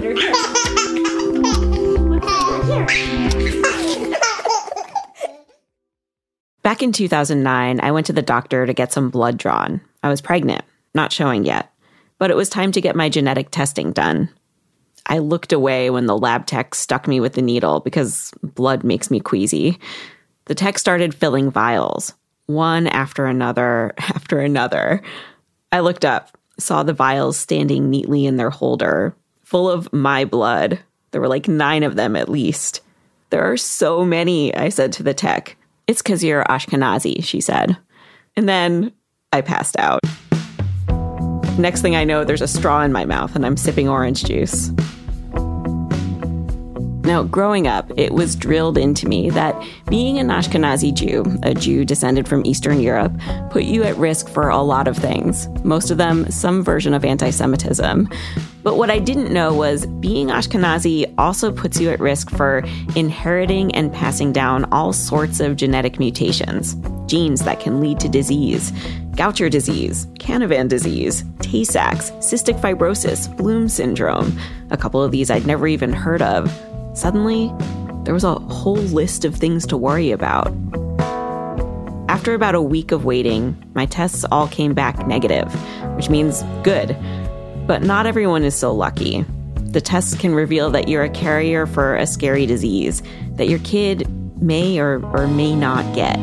Here? Back in 2009, I went to the doctor to get some blood drawn. I was pregnant, not showing yet, but it was time to get my genetic testing done. I looked away when the lab tech stuck me with the needle because blood makes me queasy. The tech started filling vials, one after another after another. I looked up, saw the vials standing neatly in their holder, full of my blood. There were like nine of them at least. There are so many, I said to the tech. It's because you're Ashkenazi, she said. And then I passed out. Next thing I know, there's a straw in my mouth and I'm sipping orange juice. Now, growing up, it was drilled into me that being an Ashkenazi Jew, a Jew descended from Eastern Europe, put you at risk for a lot of things, most of them some version of anti Semitism. But what I didn't know was being Ashkenazi also puts you at risk for inheriting and passing down all sorts of genetic mutations, genes that can lead to disease. Gaucher disease, Canavan disease, Tay Sachs, cystic fibrosis, Bloom syndrome. A couple of these I'd never even heard of. Suddenly, there was a whole list of things to worry about. After about a week of waiting, my tests all came back negative, which means good. But not everyone is so lucky. The tests can reveal that you're a carrier for a scary disease that your kid may or, or may not get.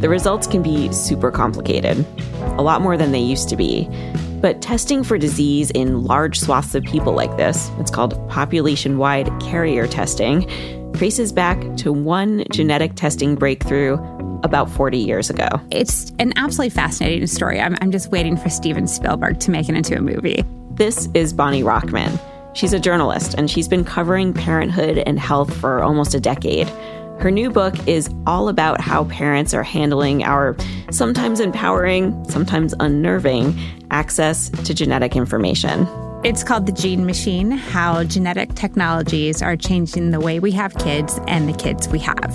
The results can be super complicated, a lot more than they used to be. But testing for disease in large swaths of people like this, it's called population wide carrier testing, traces back to one genetic testing breakthrough about 40 years ago. It's an absolutely fascinating story. I'm, I'm just waiting for Steven Spielberg to make it into a movie. This is Bonnie Rochman. She's a journalist and she's been covering parenthood and health for almost a decade. Her new book is all about how parents are handling our sometimes empowering, sometimes unnerving access to genetic information. It's called The Gene Machine How Genetic Technologies Are Changing the Way We Have Kids and the Kids We Have.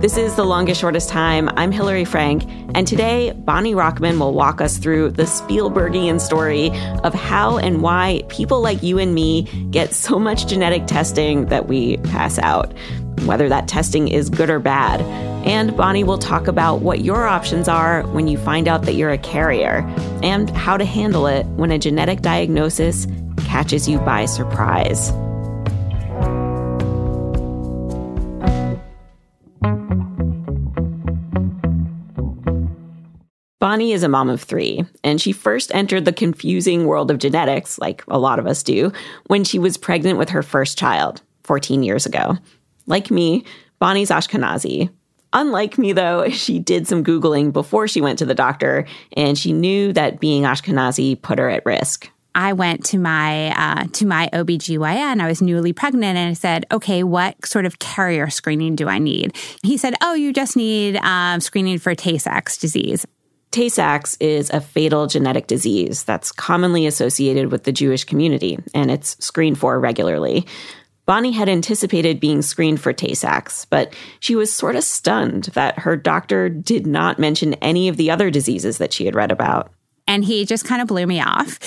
This is The Longest Shortest Time. I'm Hillary Frank, and today Bonnie Rochman will walk us through the Spielbergian story of how and why people like you and me get so much genetic testing that we pass out, whether that testing is good or bad. And Bonnie will talk about what your options are when you find out that you're a carrier and how to handle it when a genetic diagnosis catches you by surprise. Bonnie is a mom of three, and she first entered the confusing world of genetics, like a lot of us do, when she was pregnant with her first child 14 years ago. Like me, Bonnie's Ashkenazi. Unlike me, though, she did some Googling before she went to the doctor, and she knew that being Ashkenazi put her at risk. I went to my uh, to my OBGYN. I was newly pregnant and I said, okay, what sort of carrier screening do I need? He said, oh, you just need um, screening for Tay Sachs disease. Tay Sachs is a fatal genetic disease that's commonly associated with the Jewish community, and it's screened for regularly. Bonnie had anticipated being screened for Tay Sachs, but she was sort of stunned that her doctor did not mention any of the other diseases that she had read about. And he just kind of blew me off.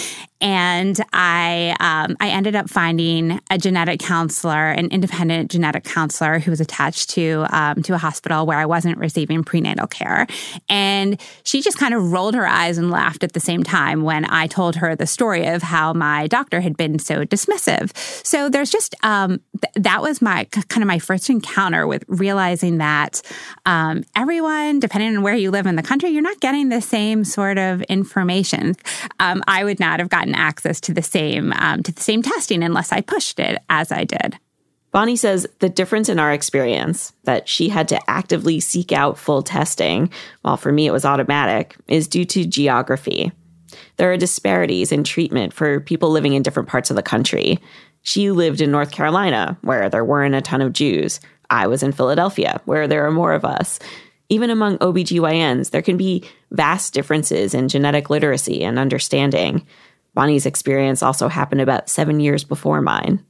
And I um, I ended up finding a genetic counselor, an independent genetic counselor who was attached to um, to a hospital where I wasn't receiving prenatal care. And she just kind of rolled her eyes and laughed at the same time when I told her the story of how my doctor had been so dismissive. So there's just um, th- that was my kind of my first encounter with realizing that um, everyone, depending on where you live in the country, you're not getting the same sort of information. Um, I would not have gotten access to the same um, to the same testing unless I pushed it as I did. Bonnie says the difference in our experience, that she had to actively seek out full testing, while for me it was automatic, is due to geography. There are disparities in treatment for people living in different parts of the country. She lived in North Carolina, where there weren't a ton of Jews. I was in Philadelphia, where there are more of us. Even among OBGYNs, there can be vast differences in genetic literacy and understanding. Bonnie's experience also happened about seven years before mine.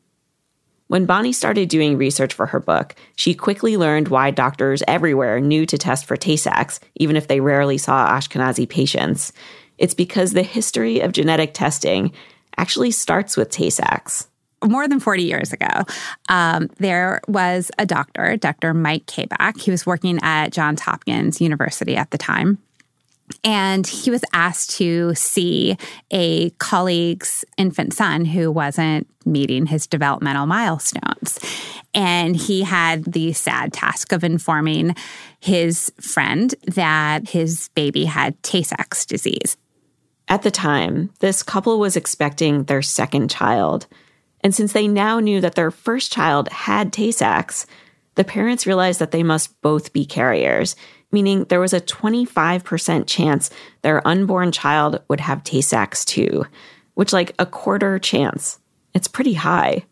When Bonnie started doing research for her book, she quickly learned why doctors everywhere knew to test for Tay Sachs, even if they rarely saw Ashkenazi patients. It's because the history of genetic testing actually starts with Tay Sachs more than 40 years ago, um, there was a doctor, Dr. Mike Kaback. He was working at Johns Hopkins University at the time. And he was asked to see a colleague's infant son who wasn't meeting his developmental milestones. And he had the sad task of informing his friend that his baby had Tay Sachs disease. At the time, this couple was expecting their second child. And since they now knew that their first child had Tay Sachs, the parents realized that they must both be carriers, meaning there was a 25% chance their unborn child would have Tay Sachs too, which like a quarter chance. It's pretty high.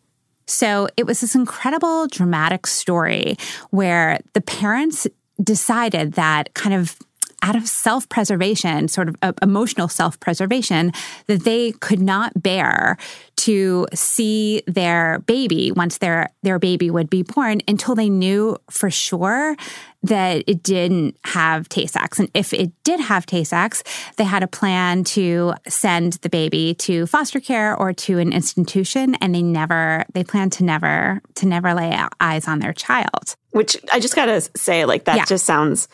So it was this incredible dramatic story where the parents decided that kind of out of self preservation, sort of uh, emotional self preservation, that they could not bear to see their baby once their their baby would be born until they knew for sure that it didn't have Tay Sachs. And if it did have Tay Sachs, they had a plan to send the baby to foster care or to an institution. And they never, they planned to never, to never lay eyes on their child. Which I just gotta say, like, that yeah. just sounds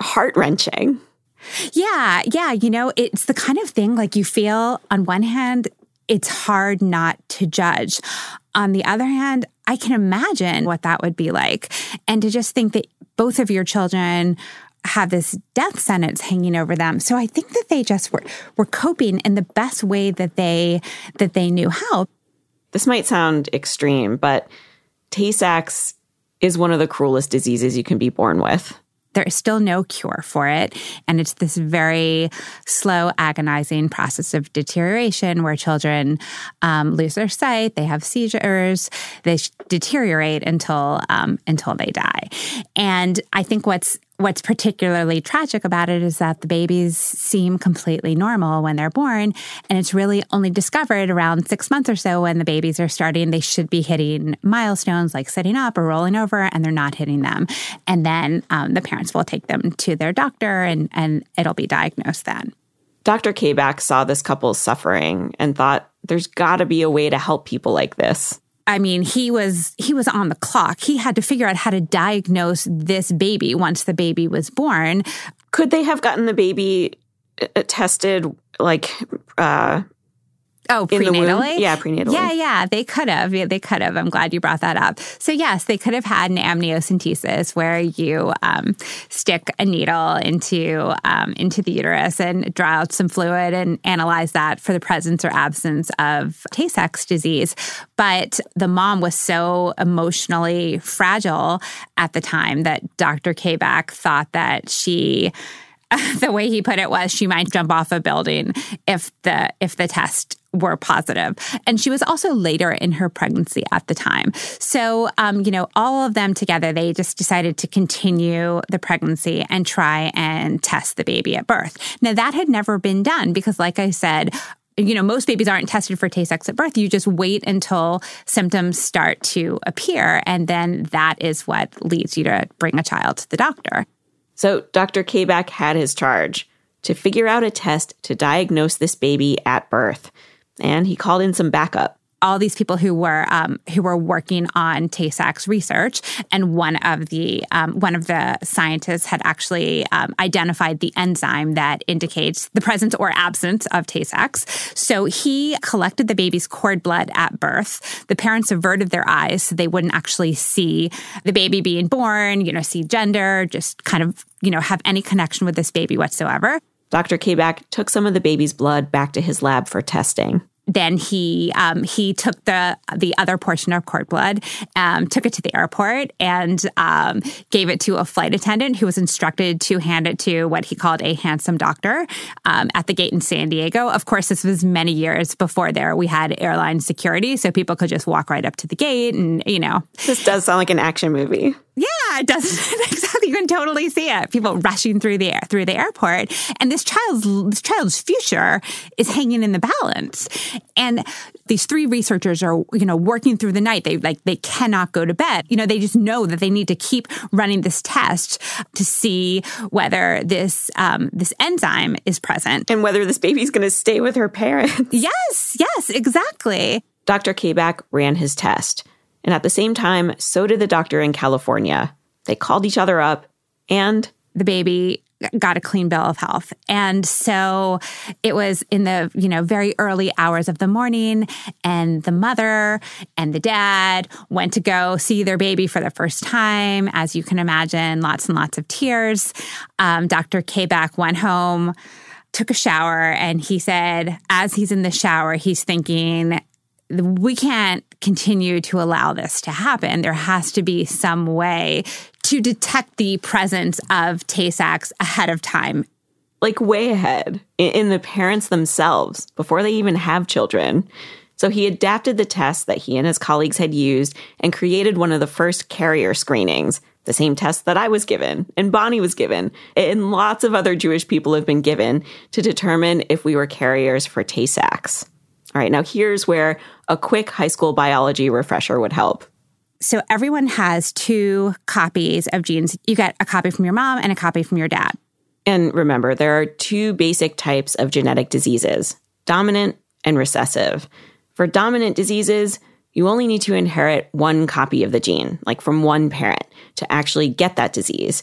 heart wrenching. Yeah, yeah. You know, it's the kind of thing like you feel on one hand, it's hard not to judge. On the other hand, I can imagine what that would be like. And to just think that both of your children have this death sentence hanging over them. So I think that they just were were coping in the best way that they that they knew how. This might sound extreme, but Tay Sachs is one of the cruelest diseases you can be born with. There is still no cure for it. And it's this very slow, agonizing process of deterioration where children um, lose their sight, they have seizures, they deteriorate until um, until they die. And I think what's what's particularly tragic about it is that the babies seem completely normal when they're born. And it's really only discovered around six months or so when the babies are starting, they should be hitting milestones like sitting up or rolling over, and they're not hitting them. And then um, the parents will take them to their doctor and, and it'll be diagnosed then. Dr. Kaback saw this couple's suffering and thought there's got to be a way to help people like this. I mean, he was he was on the clock. He had to figure out how to diagnose this baby once the baby was born. Could they have gotten the baby uh, tested like uh, Oh, prenatally? Yeah, prenatally. Yeah, yeah, they could have. Yeah, they could have. I'm glad you brought that up. So, yes, they could have had an amniocentesis where you um, stick a needle into um, into the uterus and draw out some fluid and analyze that for the presence or absence of Tay Sachs disease. But the mom was so emotionally fragile at the time that Dr. Kaback thought that she the way he put it was she might jump off a building if the if the test were positive. And she was also later in her pregnancy at the time. So, um, you know, all of them together, they just decided to continue the pregnancy and try and test the baby at birth. Now, that had never been done because, like I said, you know, most babies aren't tested for Tay Sachs at birth. You just wait until symptoms start to appear. And then that is what leads you to bring a child to the doctor. So Dr. Kaback had his charge to figure out a test to diagnose this baby at birth. And he called in some backup all these people who were um, who were working on Tay Sachs research, and one of the um, one of the scientists had actually um, identified the enzyme that indicates the presence or absence of Tay Sachs. So he collected the baby's cord blood at birth. The parents averted their eyes so they wouldn't actually see the baby being born. You know, see gender, just kind of you know have any connection with this baby whatsoever. Dr. Kaback took some of the baby's blood back to his lab for testing then he um, he took the the other portion of cord blood, um, took it to the airport, and um, gave it to a flight attendant who was instructed to hand it to what he called a handsome doctor um, at the gate in San Diego. Of course, this was many years before there we had airline security, so people could just walk right up to the gate, and you know, this does sound like an action movie. Yeah, it does exactly. You can totally see it. People rushing through the air, through the airport, and this child's this child's future is hanging in the balance. And these three researchers are, you know, working through the night. They like they cannot go to bed. You know, they just know that they need to keep running this test to see whether this um, this enzyme is present and whether this baby's going to stay with her parents. Yes, yes, exactly. Dr. Kaback ran his test. And at the same time, so did the doctor in California. They called each other up and the baby got a clean bill of health. And so it was in the, you know, very early hours of the morning and the mother and the dad went to go see their baby for the first time. As you can imagine, lots and lots of tears. Um, Dr. Kaback went home, took a shower, and he said, as he's in the shower, he's thinking, we can't continue to allow this to happen. There has to be some way to detect the presence of Tay Sachs ahead of time. Like way ahead in the parents themselves before they even have children. So he adapted the test that he and his colleagues had used and created one of the first carrier screenings, the same test that I was given and Bonnie was given, and lots of other Jewish people have been given to determine if we were carriers for Tay Sachs. All right, now here's where a quick high school biology refresher would help. So everyone has two copies of genes. You get a copy from your mom and a copy from your dad. And remember, there are two basic types of genetic diseases dominant and recessive. For dominant diseases, you only need to inherit one copy of the gene, like from one parent, to actually get that disease.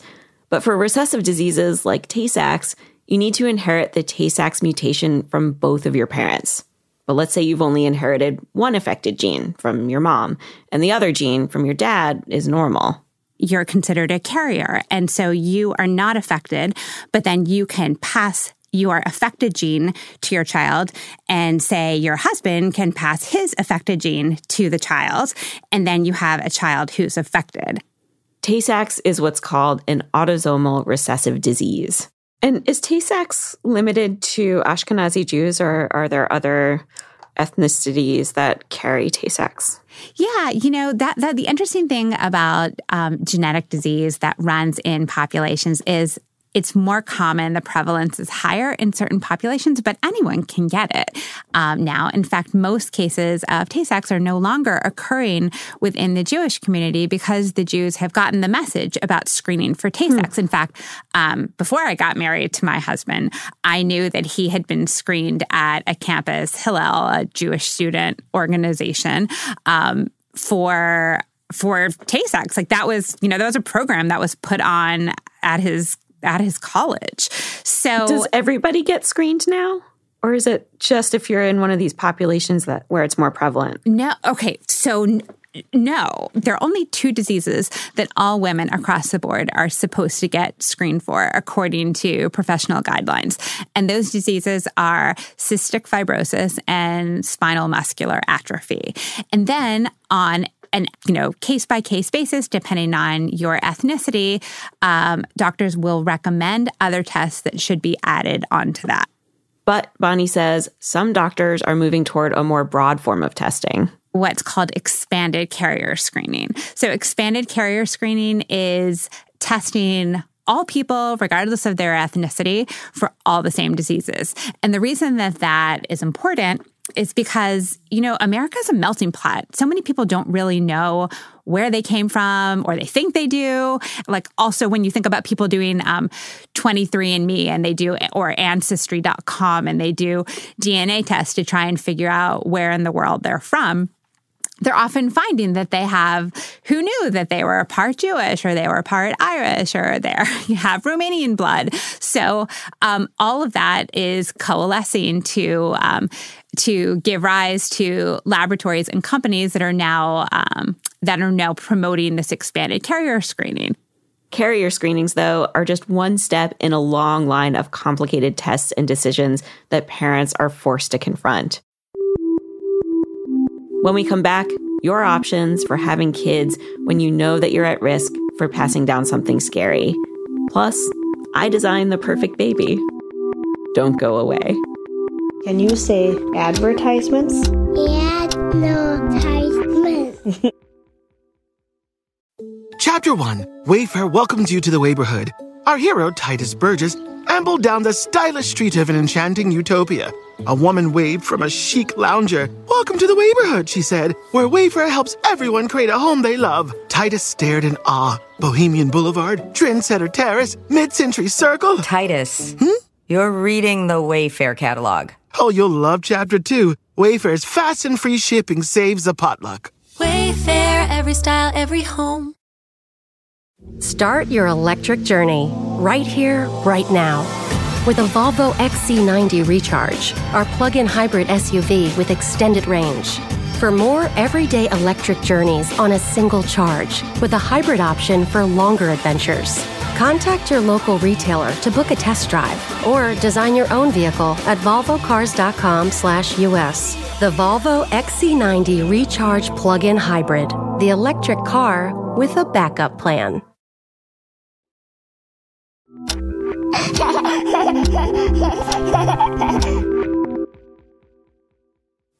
But for recessive diseases like Tay Sachs, you need to inherit the Tay Sachs mutation from both of your parents. But let's say you've only inherited one affected gene from your mom, and the other gene from your dad is normal. You're considered a carrier. And so you are not affected, but then you can pass your affected gene to your child and say your husband can pass his affected gene to the child. And then you have a child who's affected. Tay Sachs is what's called an autosomal recessive disease. And is Tay Sachs limited to Ashkenazi Jews, or are there other ethnicities that carry Tay Sachs? Yeah, you know that, that the interesting thing about um, genetic disease that runs in populations is it's more common. The prevalence is higher in certain populations, but anyone can get it um, now. In fact, most cases of Tay Sachs are no longer occurring within the Jewish community because the Jews have gotten the message about screening for Tay Sachs. Hmm. In fact, um, before I got married to my husband, I knew that he had been screened at a campus, Hillel, a Jewish student organization, um, for for Tay Sachs. Like that was, you know, that was a program that was put on at his at his college. So does everybody get screened now? Or is it just if you're in one of these populations that where it's more prevalent? No. Okay. So no, there are only two diseases that all women across the board are supposed to get screened for according to professional guidelines. And those diseases are cystic fibrosis and spinal muscular atrophy. And then on an you know case by case basis, depending on your ethnicity, um, doctors will recommend other tests that should be added onto that. But Bonnie says some doctors are moving toward a more broad form of testing. What's called expanded carrier screening. So, expanded carrier screening is testing all people, regardless of their ethnicity, for all the same diseases. And the reason that that is important is because, you know, America is a melting pot. So many people don't really know where they came from or they think they do. Like also when you think about people doing um, 23andMe and they do, or Ancestry.com and they do DNA tests to try and figure out where in the world they're from they're often finding that they have who knew that they were part Jewish or they were part Irish or they have Romanian blood. So um, all of that is coalescing to um, to give rise to laboratories and companies that are now um, that are now promoting this expanded carrier screening. Carrier screenings, though, are just one step in a long line of complicated tests and decisions that parents are forced to confront. When we come back, your options for having kids when you know that you're at risk for passing down something scary. Plus, I designed the perfect baby. Don't go away. Can you say advertisements? Advertisements. Chapter 1 Wayfair welcomes you to the neighborhood. Our hero, Tituss Burgess, ambled down the stylish street of an enchanting utopia. A woman waved from a chic lounger. Welcome to the neighborhood, she said, where Wayfair helps everyone create a home they love. Titus stared in awe. Bohemian Boulevard, Trendsetter Terrace, Mid Century Circle. Titus, hmm? you're reading the Wayfair catalog. Oh, you'll love Chapter 2. Wayfair's fast and free shipping saves a potluck. Wayfair, every style, every home. Start your electric journey right here, right now. With a Volvo XC90 Recharge, our plug in hybrid SUV with extended range. For more everyday electric journeys on a single charge, with a hybrid option for longer adventures. Contact your local retailer to book a test drive or design your own vehicle at volvocars.com/us. The Volvo XC90 Recharge Plug-in Hybrid, the electric car with a backup plan.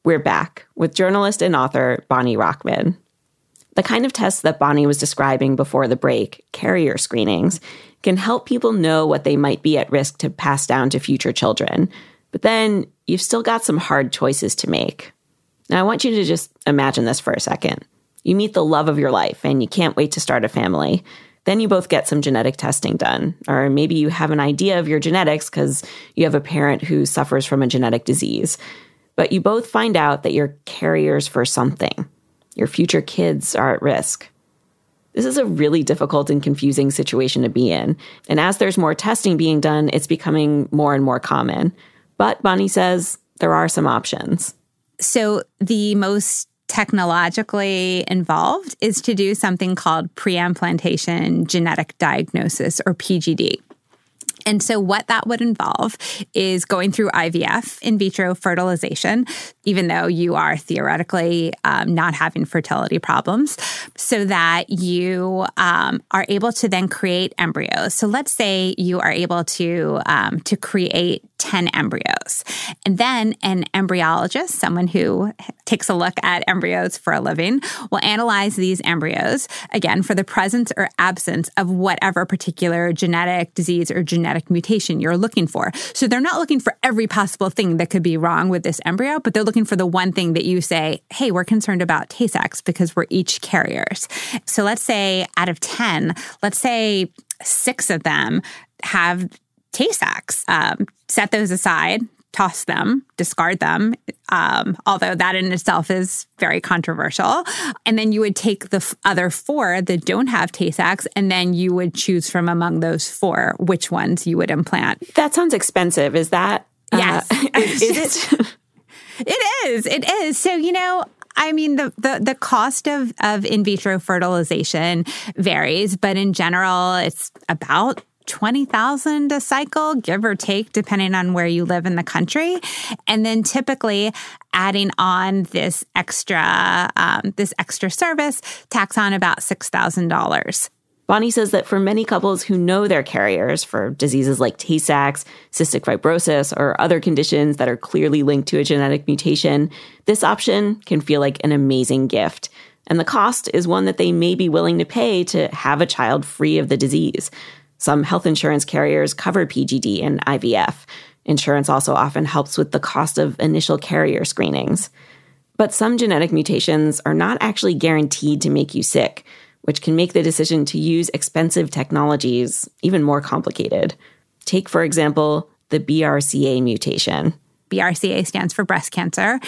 We're back with journalist and author Bonnie Rochman. The kind of tests that Bonnie was describing before the break, carrier screenings, can help people know what they might be at risk to pass down to future children. But then you've still got some hard choices to make. Now, I want you to just imagine this for a second. You meet the love of your life and you can't wait to start a family. Then you both get some genetic testing done. Or maybe you have an idea of your genetics because you have a parent who suffers from a genetic disease. But you both find out that you're carriers for something. Your future kids are at risk. This is a really difficult and confusing situation to be in. And as there's more testing being done, it's becoming more and more common. But Bonnie says there are some options. So, the most technologically involved is to do something called preimplantation genetic diagnosis or PGD. And so, what that would involve is going through IVF, in vitro fertilization, even though you are theoretically um, not having fertility problems, so that you um, are able to then create embryos. So, let's say you are able to um, to create 10 embryos. And then an embryologist, someone who takes a look at embryos for a living, will analyze these embryos again for the presence or absence of whatever particular genetic disease or genetic mutation you're looking for. So they're not looking for every possible thing that could be wrong with this embryo, but they're looking for the one thing that you say, hey, we're concerned about Tay Sachs because we're each carriers. So let's say out of 10, let's say six of them have Tay Sachs. Um, set those aside, toss them, discard them, um, although that in itself is very controversial. And then you would take the f- other four that don't have Tay Sachs, and then you would choose from among those four which ones you would implant. That sounds expensive. Is that? Uh, yes. is, is it? it is. It is. So, you know, I mean, the, the, the cost of, of in vitro fertilization varies, but in general, it's about 20,000 a cycle, give or take, depending on where you live in the country. And then typically adding on this extra, um, this extra service tacks on about $6,000. Bonnie says that for many couples who know they're carriers for diseases like Tay Sachs, cystic fibrosis, or other conditions that are clearly linked to a genetic mutation, this option can feel like an amazing gift. And the cost is one that they may be willing to pay to have a child free of the disease. Some health insurance carriers cover PGD and IVF. Insurance also often helps with the cost of initial carrier screenings. But some genetic mutations are not actually guaranteed to make you sick, which can make the decision to use expensive technologies even more complicated. Take, for example, the BRCA mutation. BRCA stands for breast cancer.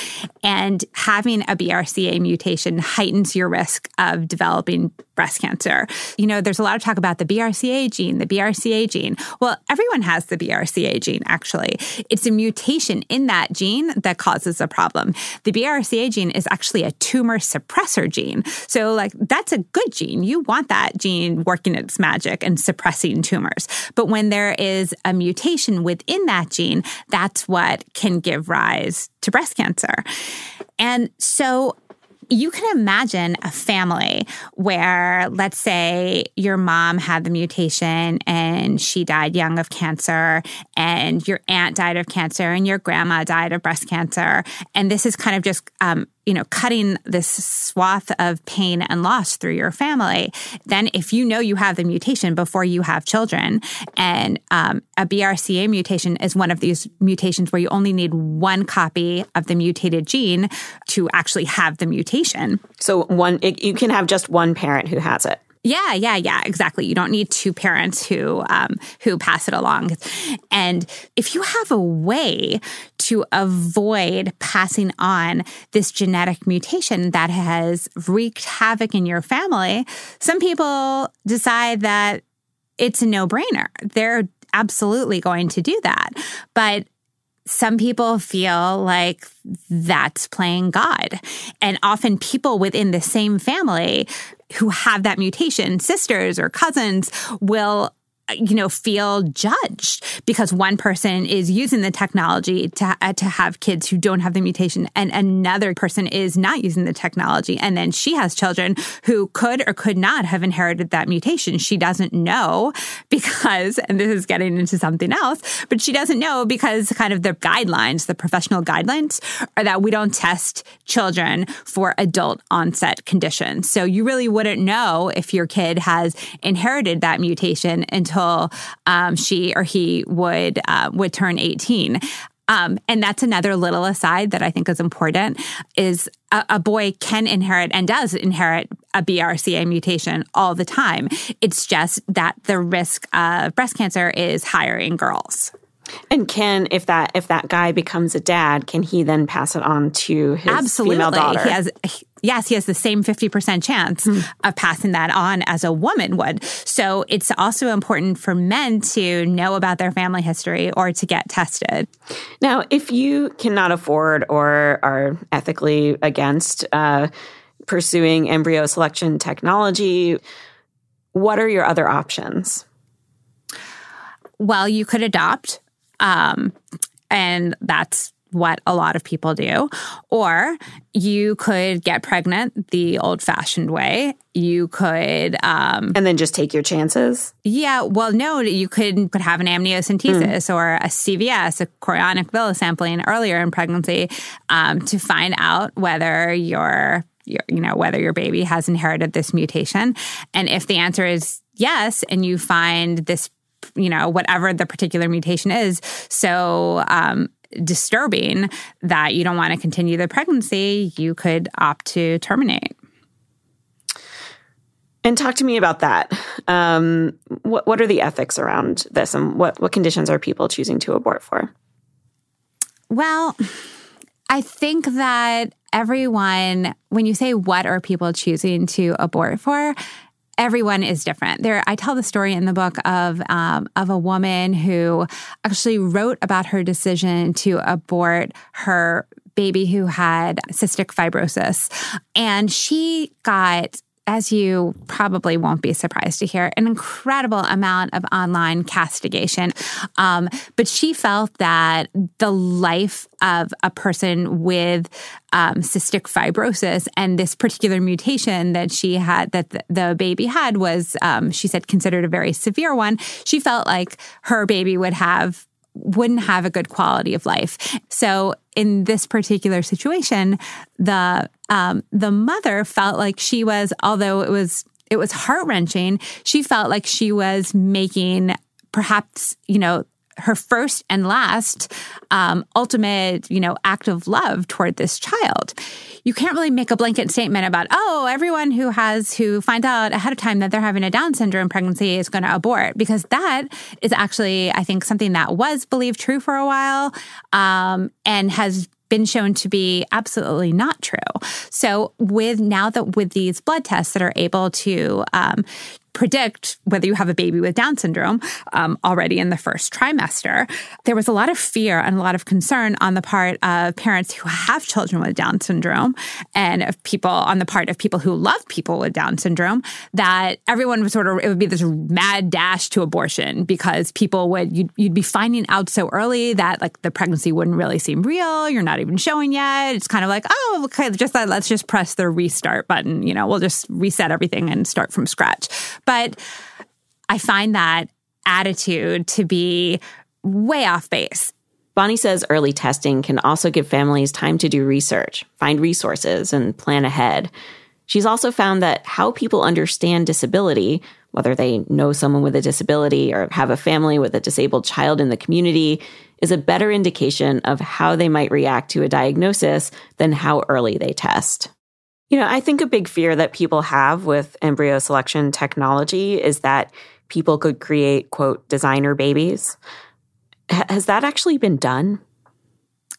And having a BRCA mutation heightens your risk of developing breast cancer. You know, there's a lot of talk about the BRCA gene, the BRCA gene. Well, everyone has the BRCA gene, actually. It's a mutation in that gene that causes a problem. The BRCA gene is actually a tumor suppressor gene. So, like, that's a good gene. You want that gene working its magic and suppressing tumors. But when there is a mutation within that gene, that's what can give rise to breast cancer. And so you can imagine a family where, let's say, your mom had the mutation and she died young of cancer, and your aunt died of cancer, and your grandma died of breast cancer. And this is kind of just um, you know, cutting this swath of pain and loss through your family, then if you know you have the mutation before you have children, and um, a BRCA mutation is one of these mutations where you only need one copy of the mutated gene to actually have the mutation. So one, it, you can have just one parent who has it. Yeah, yeah, yeah, exactly. You don't need two parents who um, who pass it along. And if you have a way to avoid passing on this genetic mutation that has wreaked havoc in your family, some people decide that it's a no brainer. They're absolutely going to do that. But some people feel like that's playing God. And often people within the same family who have that mutation, sisters or cousins, will you know feel judged because one person is using the technology to uh, to have kids who don't have the mutation and another person is not using the technology. And then she has children who could or could not have inherited that mutation. She doesn't know because and this is getting into something else but she doesn't know because kind of the guidelines the professional guidelines are that we don't test children for adult onset conditions. So you really wouldn't know if your kid has inherited that mutation until until um, she or he would uh, would turn 18. Um, and that's another little aside that I think is important is a, a, boy can inherit and does inherit a BRCA mutation all the time. It's just that the risk of breast cancer is higher in girls. And can if that if that guy becomes a dad, can he then pass it on to his Absolutely. female daughter? He has yes, he has the same 50% chance mm. of passing that on as a woman would. So it's also important for men to know about their family history or to get tested. Now, if you cannot afford or are ethically against uh, pursuing embryo selection technology, what are your other options? Well, you could adopt. Um, and that's what a lot of people do. Or you could get pregnant the old fashioned way. You could. Um, and then just take your chances? Yeah. Well, no, you could, could have an amniocentesis mm. or a CVS, a chorionic villus sampling earlier in pregnancy um, to find out whether your, your, you know, whether your baby has inherited this mutation. And if the answer is yes, and you find this you know whatever the particular mutation is so um, disturbing that you don't want to continue the pregnancy, you could opt to terminate. And talk to me about that. Um, what what are the ethics around this, and what what conditions are people choosing to abort for? Well, I think that everyone, when you say what are people choosing to abort for, everyone is different. There, I tell the story in the book of um, of a woman who actually wrote about her decision to abort her baby who had cystic fibrosis, and she got as you probably won't be surprised to hear, an incredible amount of online castigation. Um, but she felt that the life of a person with um, cystic fibrosis and this particular mutation that she had, that the, the baby had, was, um, she said, considered a very severe one. She felt like her baby would have wouldn't have a good quality of life. So in this particular situation, the um, the mother felt like she was, although it was it was heart wrenching, she felt like she was making perhaps you know her first and last um, ultimate, you know, act of love toward this child. You can't really make a blanket statement about, oh, everyone who has who finds out ahead of time that they're having a Down syndrome pregnancy is going to abort, because that is actually, I think, something that was believed true for a while um, and has been shown to be absolutely not true. So with now that with these blood tests that are able to um, predict whether you have a baby with Down syndrome um, already in the first trimester, there was a lot of fear and a lot of concern on the part of parents who have children with Down syndrome and of people on the part of people who love people with Down syndrome that everyone was sort of, it would be this mad dash to abortion because people would, you'd, you'd be finding out so early that like the pregnancy wouldn't really seem real. You're not even showing yet. It's kind of like, oh, okay, just let's just press the restart button. You know, we'll just reset everything and start from scratch. But I find that attitude to be way off base. Bonnie says early testing can also give families time to do research, find resources, and plan ahead. She's also found that how people understand disability, whether they know someone with a disability or have a family with a disabled child in the community, is a better indication of how they might react to a diagnosis than how early they test. You know, I think a big fear that people have with embryo selection technology is that people could create, quote, designer babies. H- has that actually been done?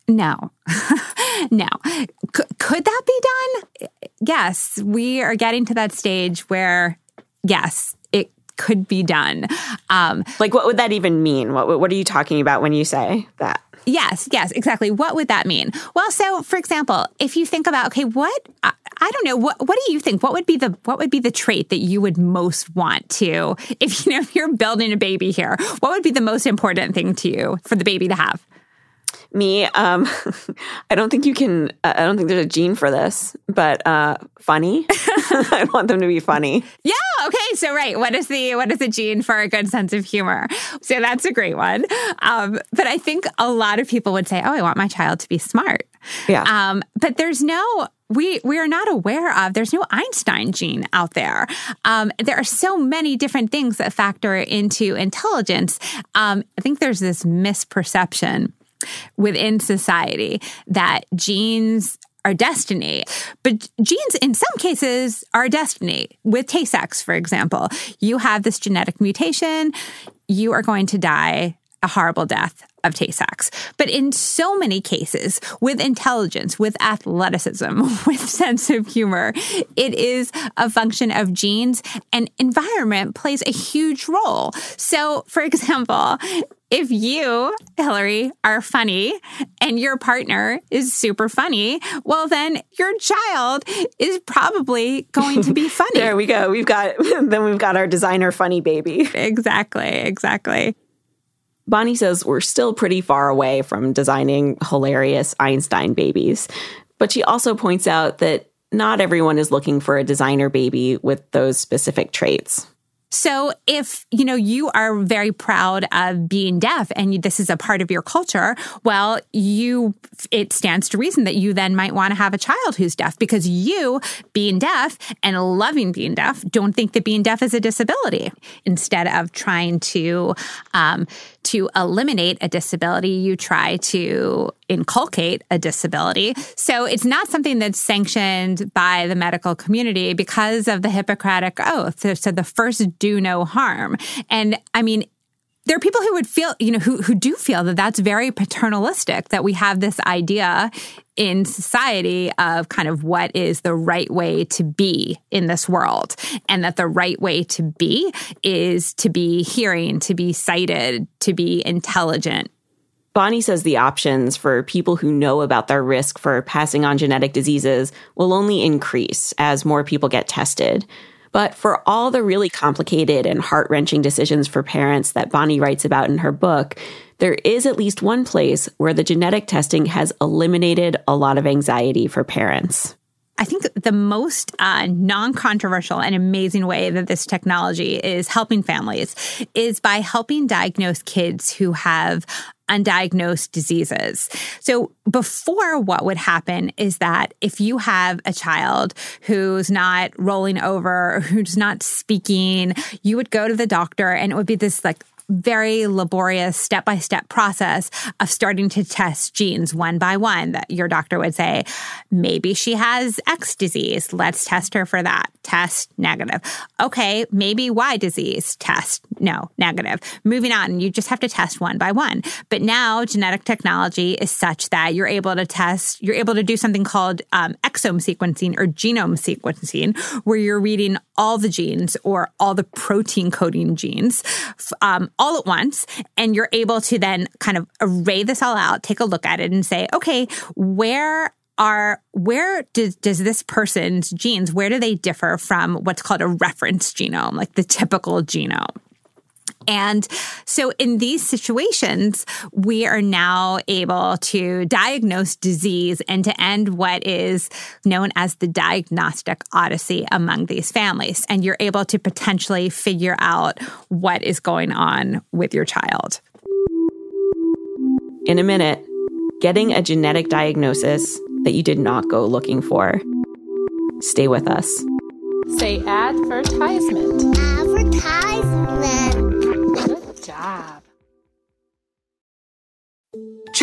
No. no. C- could that be done? Yes. We are getting to that stage where, yes, it could be done. Um, like, what would that even mean? What, what are you talking about when you say that? Yes, yes, exactly. What would that mean? Well, so for example, if you think about okay, what I, I don't know, what what do you think? What would be the what would be the trait that you would most want to if you know if you're building a baby here? What would be the most important thing to you for the baby to have? Me um i don't think you can i don't think there's a gene for this but uh funny? I want them to be funny. Yeah okay so right what is the what is the gene for a good sense of humor? So that's a great one. Um but i think a lot of people would say oh i want my child to be smart. Yeah. Um but there's no we we are not aware of there's no einstein gene out there. Um, there are so many different things that factor into intelligence. Um, i think there's this misperception within society that genes are destiny. But genes, in some cases, are destiny. With Tay Sachs, for example, you have this genetic mutation, you are going to die a horrible death of Tay Sachs. But in so many cases, with intelligence, with athleticism, with sense of humor, it is a function of genes and environment plays a huge role. So, for example, if you, Hillary, are funny and your partner is super funny, well, then your child is probably going to be funny. there we go. We've got, then we've got our designer funny baby. Exactly, exactly. Bonnie says we're still pretty far away from designing hilarious Einstein babies. But she also points out that not everyone is looking for a designer baby with those specific traits. So if, you know, you are very proud of being deaf and this is a part of your culture, well, you, it stands to reason that you then might want to have a child who's deaf because you, being deaf and loving being deaf, don't think that being deaf is a disability. Instead of trying to, um, to eliminate a disability, you try to inculcate a disability. So it's not something that's sanctioned by the medical community because of the Hippocratic Oath. So the first do no harm. And I mean, there are people who would feel, you know, who, who do feel that that's very paternalistic, that we have this idea in society of kind of what is the right way to be in this world. And that the right way to be is to be hearing, to be sighted, to be intelligent. Bonnie says the options for people who know about their risk for passing on genetic diseases will only increase as more people get tested. But for all the really complicated and heart wrenching decisions for parents that Bonnie writes about in her book, there is at least one place where the genetic testing has eliminated a lot of anxiety for parents. I think the most uh, non controversial and amazing way that this technology is helping families is by helping diagnose kids who have undiagnosed diseases. So before what would happen is that if you have a child who's not rolling over, who's not speaking, you would go to the doctor and it would be this like very laborious step by step process of starting to test genes one by one. That your doctor would say, maybe she has X disease. Let's test her for that. Test negative. Okay, maybe Y disease. Test no negative. Moving on, you just have to test one by one. But now genetic technology is such that you're able to test, you're able to do something called um, exome sequencing or genome sequencing, where you're reading all the genes or all the protein coding genes um, all at once. And you're able to then kind of array this all out, take a look at it and say, okay, where are where does, does this person's genes where do they differ from what's called a reference genome like the typical genome and so in these situations, we are now able to diagnose disease and to end what is known as the diagnostic odyssey among these families. And you're able to potentially figure out what is going on with your child. In a minute, getting a genetic diagnosis that you did not go looking for. Stay with us. Say advertisement. Advertisement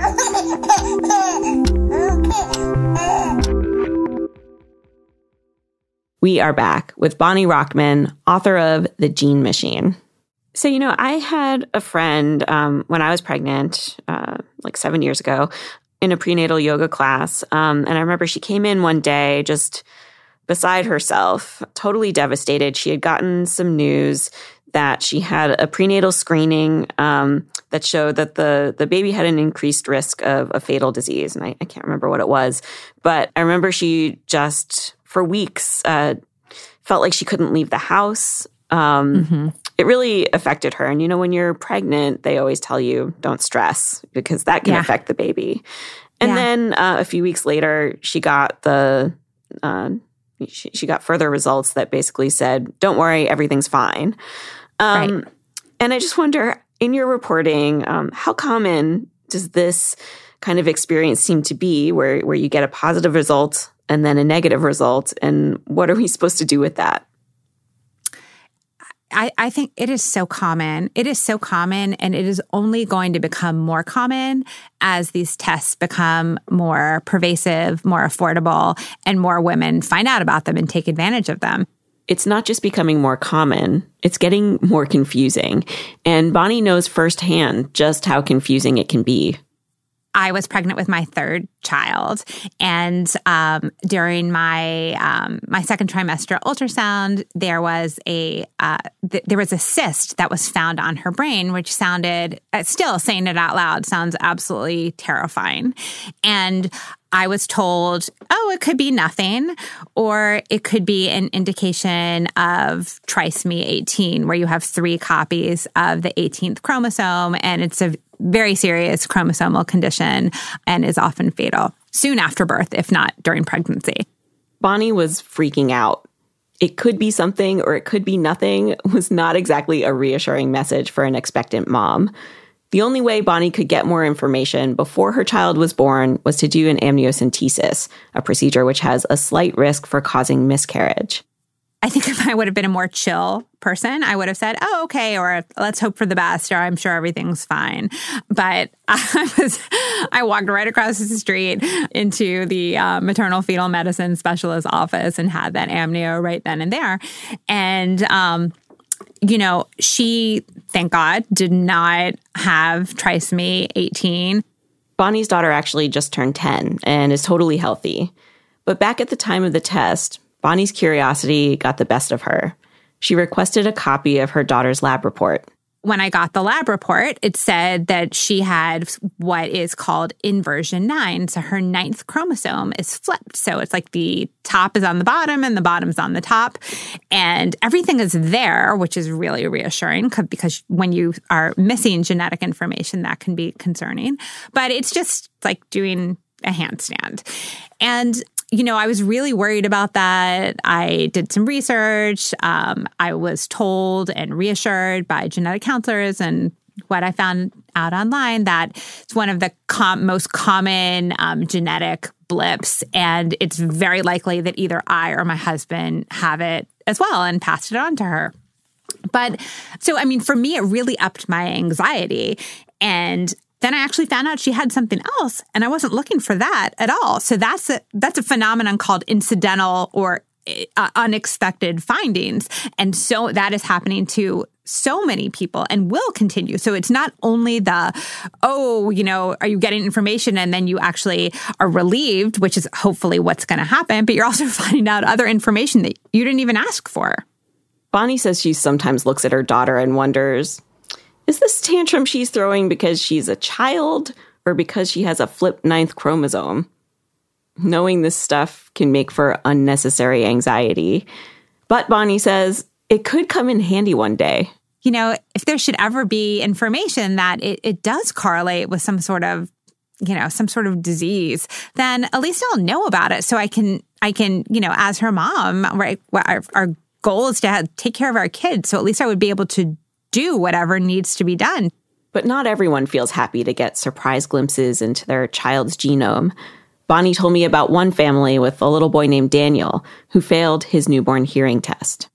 We are back with Bonnie Rochman, author of The Gene Machine. So, you know, I had a friend um, when I was pregnant, uh, like seven years ago, in a prenatal yoga class. Um, and I remember she came in one day just beside herself, totally devastated. She had gotten some news that she had a prenatal screening um, that showed that the the baby had an increased risk of a fatal disease, and I, I can't remember what it was, but I remember she just for weeks uh, felt like she couldn't leave the house. Um, Mm-hmm. It really affected her, and you know, when you're pregnant, they always tell you don't stress because that can Yeah. affect the baby. And Yeah. then uh, a few weeks later, she got the uh, she, she got further results that basically said, "Don't worry, everything's fine." Um, Right. And I just wonder, in your reporting, um, how common does this kind of experience seem to be, where where you get a positive result and then a negative result, and what are we supposed to do with that? I, I think it is so common. It is so common, and it is only going to become more common as these tests become more pervasive, more affordable, and more women find out about them and take advantage of them. It's not just becoming more common, it's getting more confusing. And Bonnie knows firsthand just how confusing it can be. I was pregnant with my third child, and um, during my um, my second trimester ultrasound, there was a uh, th- there was a cyst that was found on her brain, which sounded uh, still saying it out loud sounds absolutely terrifying, and. I was told, oh, it could be nothing, or it could be an indication of trisomy 18, where you have three copies of the 18th chromosome, and it's a very serious chromosomal condition and is often fatal soon after birth, if not during pregnancy. Bonnie was freaking out. It could be something or it could be nothing was not exactly a reassuring message for an expectant mom. The only way Bonnie could get more information before her child was born was to do an amniocentesis, a procedure which has a slight risk for causing miscarriage. I think if I would have been a more chill person, I would have said, "Oh, okay," or "Let's hope for the best," or "I'm sure everything's fine." But I was, I walked right across the street into the uh, maternal fetal medicine specialist office and had that amnio right then and there, and um, you know, she, thank God, did not have trisomy 18. Bonnie's daughter actually just turned 10 and is totally healthy. But back at the time of the test, Bonnie's curiosity got the best of her. She requested a copy of her daughter's lab report when I got the lab report, it said that she had what is called inversion nine. So her ninth chromosome is flipped. So it's like the top is on the bottom and the bottom's on the top. And everything is there, which is really reassuring because when you are missing genetic information, that can be concerning. But it's just like doing a handstand. And you know, I was really worried about that. I did some research. Um, I was told and reassured by genetic counselors and what I found out online that it's one of the com- most common um, genetic blips, and it's very likely that either I or my husband have it as well and passed it on to her. But so, I mean, for me, it really upped my anxiety. And then I actually found out she had something else and I wasn't looking for that at all. So that's a that's a phenomenon called incidental or uh, unexpected findings. And so that is happening to so many people and will continue. So it's not only the, oh, you know, are you getting information and then you actually are relieved, which is hopefully what's going to happen, but you're also finding out other information that you didn't even ask for. Bonnie says she sometimes looks at her daughter and wonders, is this tantrum she's throwing because she's a child or because she has a flipped ninth chromosome? Knowing this stuff can make for unnecessary anxiety. But Bonnie says it could come in handy one day. You know, if there should ever be information that it, it does correlate with some sort of you know some sort of disease then at least i'll know about it so i can i can you know as her mom right our, our goal is to have, take care of our kids so at least i would be able to do whatever needs to be done. But not everyone feels happy to get surprise glimpses into their child's genome. Bonnie told me about one family with a little boy named Daniel who failed his newborn hearing test.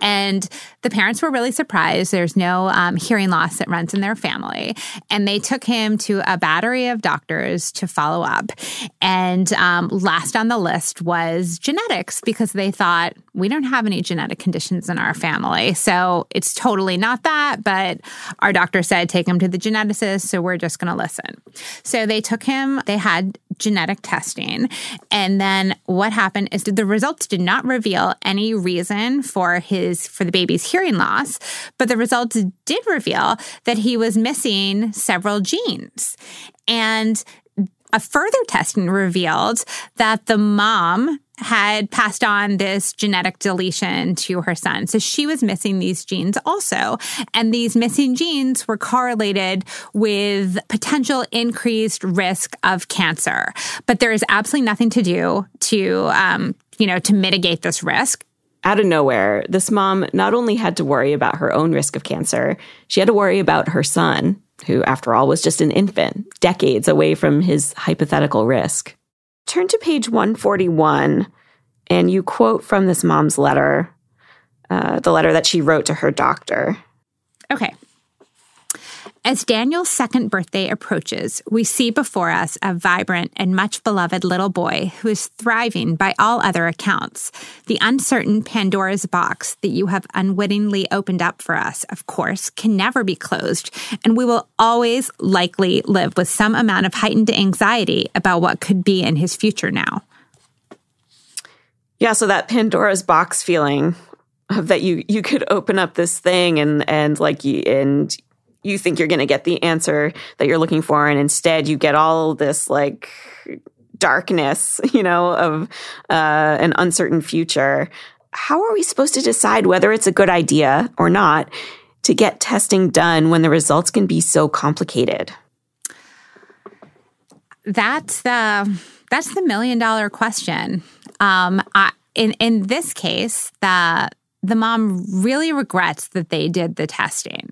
And the parents were really surprised. There's no um, hearing loss that runs in their family. And they took him to a battery of doctors to follow up. And um, last on the list was genetics because they thought, we don't have any genetic conditions in our family. So it's totally not that. But our doctor said, take him to the geneticist. So we're just going to listen. So they took him, they had genetic testing. And then what happened is the results did not reveal any reason for his, for the baby's hearing loss, but the results did reveal that he was missing several genes. And a further testing revealed that the mom had passed on this genetic deletion to her son. So she was missing these genes also. And these missing genes were correlated with potential increased risk of cancer. But there is absolutely nothing to do to, um, you know, to mitigate this risk. Out of nowhere, this mom not only had to worry about her own risk of cancer, she had to worry about her son, who, after all, was just an infant, decades away from his hypothetical risk. Turn to page 141 and you quote from this mom's letter, uh, the letter that she wrote to her doctor. Okay. As Daniel's second birthday approaches, we see before us a vibrant and much beloved little boy who is thriving by all other accounts. The uncertain Pandora's box that you have unwittingly opened up for us, of course, can never be closed, and we will always likely live with some amount of heightened anxiety about what could be in his future now. Yeah, so that Pandora's box feeling of that you you could open up this thing and and like you and you think you're going to get the answer that you're looking for and instead you get all this like darkness you know of uh, an uncertain future. How are we supposed to decide whether it's a good idea or not to get testing done when the results can be so complicated? That's the that's the million dollar question. Um, I, in in this case the the mom really regrets that they did the testing.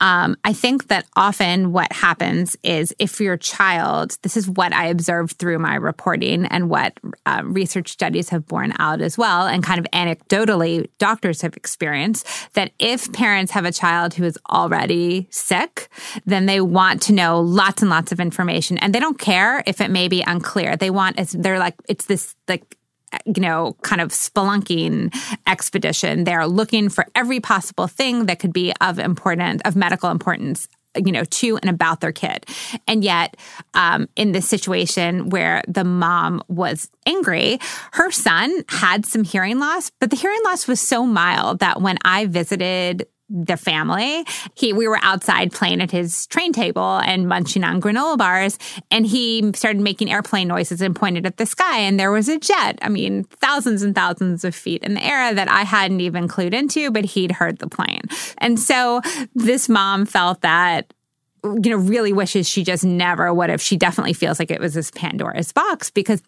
Um, I think that often what happens is if your child, this is what I observed through my reporting and what uh, research studies have borne out as well, and kind of anecdotally, doctors have experienced that if parents have a child who is already sick, then they want to know lots and lots of information and they don't care if it may be unclear. They want, they're like, it's this like you know, kind of spelunking expedition. They're looking for every possible thing that could be of important, of medical importance you know, to and about their kid. And yet, um, in this situation where the mom was angry, her son had some hearing loss, but the hearing loss was so mild that when I visited the family. He we were outside playing at his train table and munching on granola bars and he started making airplane noises and pointed at the sky and there was a jet. I mean, thousands and thousands of feet in the air that I hadn't even clued into, but he'd heard the plane. And so this mom felt that you know, really wishes she just never would have. She definitely feels like it was this Pandora's box because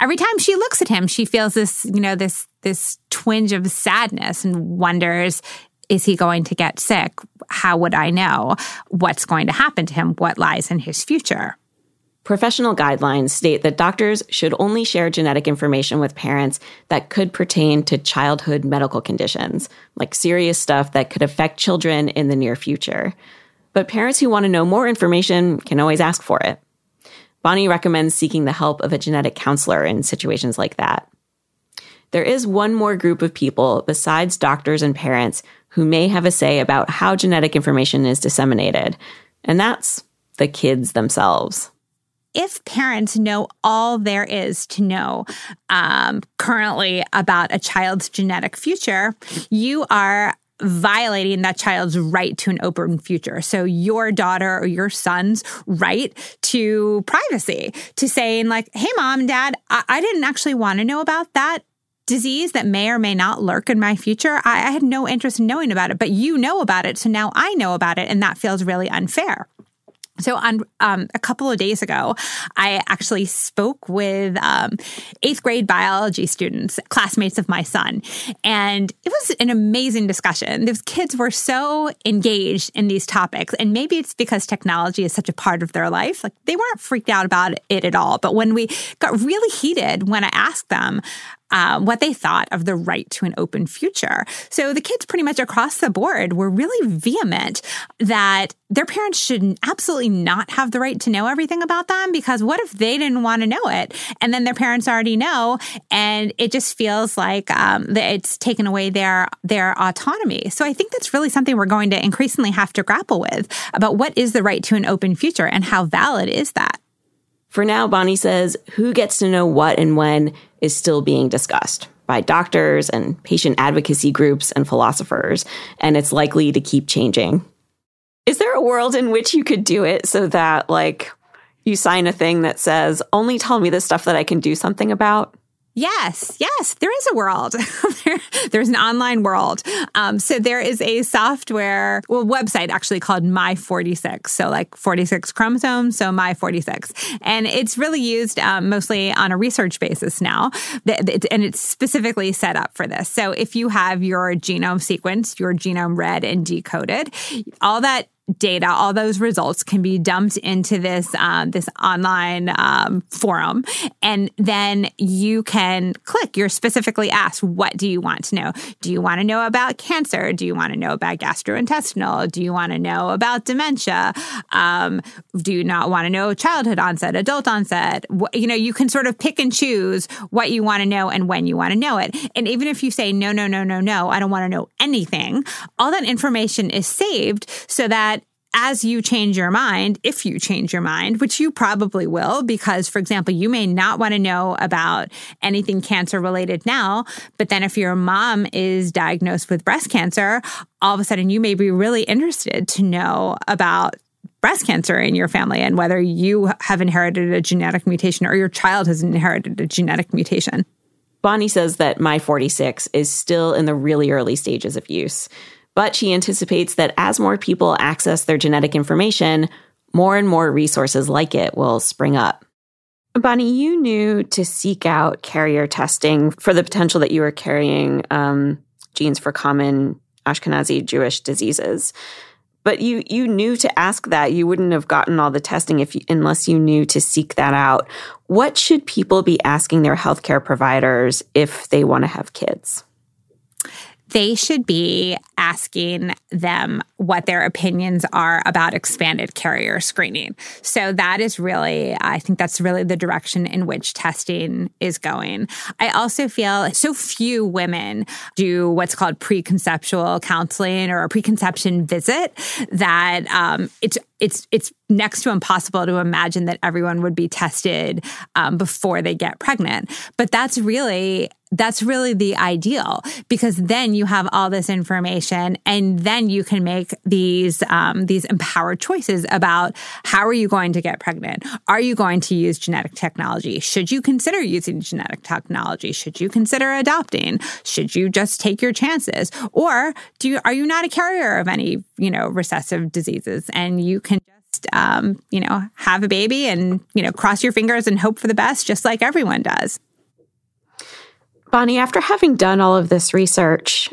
every time she looks at him, she feels this, you know, this this twinge of sadness and wonders is he going to get sick? How would I know what's going to happen to him? What lies in his future? Professional guidelines state that doctors should only share genetic information with parents that could pertain to childhood medical conditions, like serious stuff that could affect children in the near future. But parents who want to know more information can always ask for it. Bonnie recommends seeking the help of a genetic counselor in situations like that. There is one more group of people besides doctors and parents who may have a say about how genetic information is disseminated, and that's the kids themselves. If parents know all there is to know um, currently about a child's genetic future, you are violating that child's right to an open future. So your daughter or your son's right to privacy, to saying like, "Hey, mom dad, I, I didn't actually want to know about that disease that may or may not lurk in my future. I, I had no interest in knowing about it, but you know about it. So now I know about it. And that feels really unfair. So, on um, a couple of days ago, I actually spoke with um, eighth grade biology students, classmates of my son, and it was an amazing discussion. Those kids were so engaged in these topics, and maybe it's because technology is such a part of their life. Like they weren't freaked out about it at all. But when we got really heated, when I asked them, uh, what they thought of the right to an open future. So the kids, pretty much across the board, were really vehement that their parents should absolutely not have the right to know everything about them because what if they didn't want to know it and then their parents already know and it just feels like um, that it's taken away their their autonomy. So I think that's really something we're going to increasingly have to grapple with about what is the right to an open future and how valid is that. For now, Bonnie says who gets to know what and when is still being discussed by doctors and patient advocacy groups and philosophers, and it's likely to keep changing. Is there a world in which you could do it so that, like, you sign a thing that says, only tell me the stuff that I can do something about? Yes, yes, there is a world. there, there's an online world. Um, so there is a software, well, website actually called My46. So like 46 chromosomes, so My46. And it's really used um, mostly on a research basis now. And it's specifically set up for this. So if you have your genome sequenced, your genome read and decoded, all that data, all those results can be dumped into this uh, this online um, forum, and then you can click. You're specifically asked, "What do you want to know? Do you want to know about cancer? Do you want to know about gastrointestinal? Do you want to know about dementia? Um, do you not want to know childhood onset, adult onset? You know, you can sort of pick and choose what you want to know and when you want to know it. And even if you say no, no, no, no, no, I don't want to know anything, all that information is saved so that as you change your mind, if you change your mind, which you probably will, because, for example, you may not want to know about anything cancer related now, but then if your mom is diagnosed with breast cancer, all of a sudden you may be really interested to know about breast cancer in your family and whether you have inherited a genetic mutation or your child has inherited a genetic mutation. Bonnie says that My 46 is still in the really early stages of use. But she anticipates that as more people access their genetic information, more and more resources like it will spring up. Bonnie, you knew to seek out carrier testing for the potential that you were carrying um, genes for common Ashkenazi Jewish diseases. But you you knew to ask that. You wouldn't have gotten all the testing if you, unless you knew to seek that out. What should people be asking their healthcare providers if they want to have kids? They should be asking them what their opinions are about expanded carrier screening. So that is really, I think that's really the direction in which testing is going. I also feel so few women do what's called preconceptual counseling or a preconception visit that um, it's it's it's next to impossible to imagine that everyone would be tested um, before they get pregnant. But that's really that's really the ideal because then you have all this information and then you can make these um, these empowered choices about how are you going to get pregnant? Are you going to use genetic technology? Should you consider using genetic technology? Should you consider adopting? Should you just take your chances? Or do you are you not a carrier of any you know recessive diseases and you can just um, you know have a baby and you know cross your fingers and hope for the best just like everyone does Bonnie, after having done all of this research,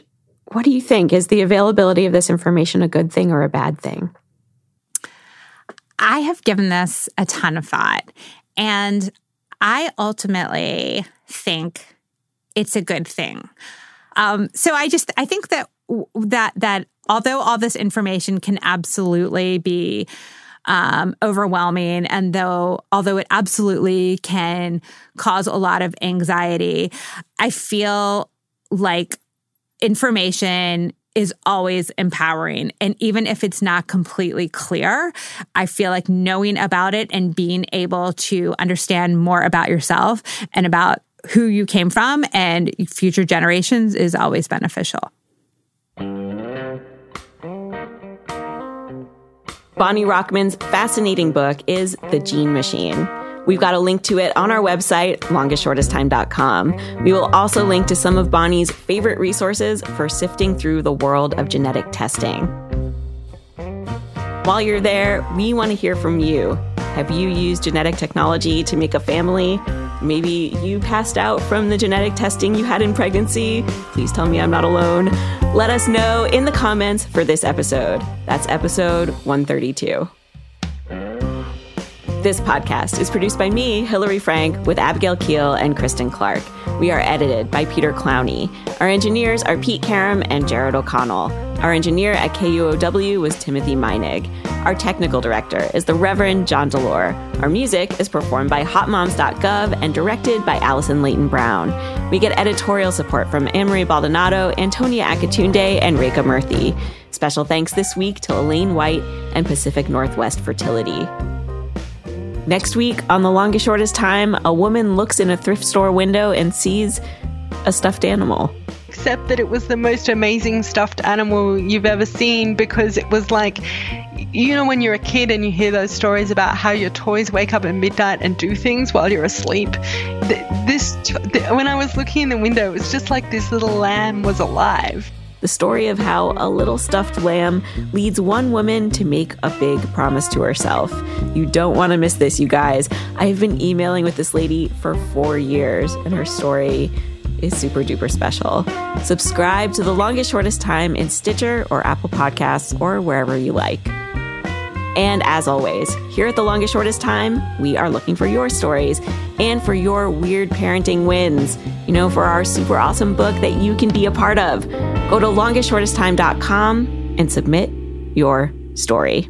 what do you think? Is the availability of this information a good thing or a bad thing? I have given this a ton of thought, and I ultimately think it's a good thing. Um, so I just I think that that that although all this information can absolutely be um, overwhelming. And though, although it absolutely can cause a lot of anxiety, I feel like information is always empowering. And even if it's not completely clear, I feel like knowing about it and being able to understand more about yourself and about who you came from and future generations is always beneficial. Bonnie Rochman's fascinating book is The Gene Machine. We've got a link to it on our website, longestshortesttime.com. We will also link to some of Bonnie's favorite resources for sifting through the world of genetic testing. While you're there, we want to hear from you. Have you used genetic technology to make a family? Maybe you passed out from the genetic testing you had in pregnancy. Please tell me I'm not alone. Let us know in the comments for this episode. That's episode 132. This podcast is produced by me, Hillary Frank, with Abigail Keel and Kristen Clark. We are edited by Peter Clowney. Our engineers are Pete Karam and Jared O'Connell. Our engineer at KUOW was Timothy Meinig. Our technical director is the Reverend John Delore. Our music is performed by hotmoms.gov and directed by Allison Leyton Brown. We get editorial support from Amory Baldonado, Antonia Akatunde, and Rekha Murthy. Special thanks this week to Elaine White and Pacific Northwest Fertility. Next week, on The Longest Shortest Time, a woman looks in a thrift store window and sees a stuffed animal. Except that it was the most amazing stuffed animal you've ever seen because it was like, you know, when you're a kid and you hear those stories about how your toys wake up at midnight and do things while you're asleep. This, when I was looking in the window, it was just like this little lamb was alive the story of how a little stuffed lamb leads one woman to make a big promise to herself. You don't want to miss this, you guys. I've been emailing with this lady for four years, and her story is super duper special. Subscribe to The Longest Shortest Time in Stitcher or Apple Podcasts or wherever you like. And as always, here at The Longest Shortest Time, we are looking for your stories and for your weird parenting wins. You know, for our super awesome book that you can be a part of. Go to longestshortesttime.com and submit your story.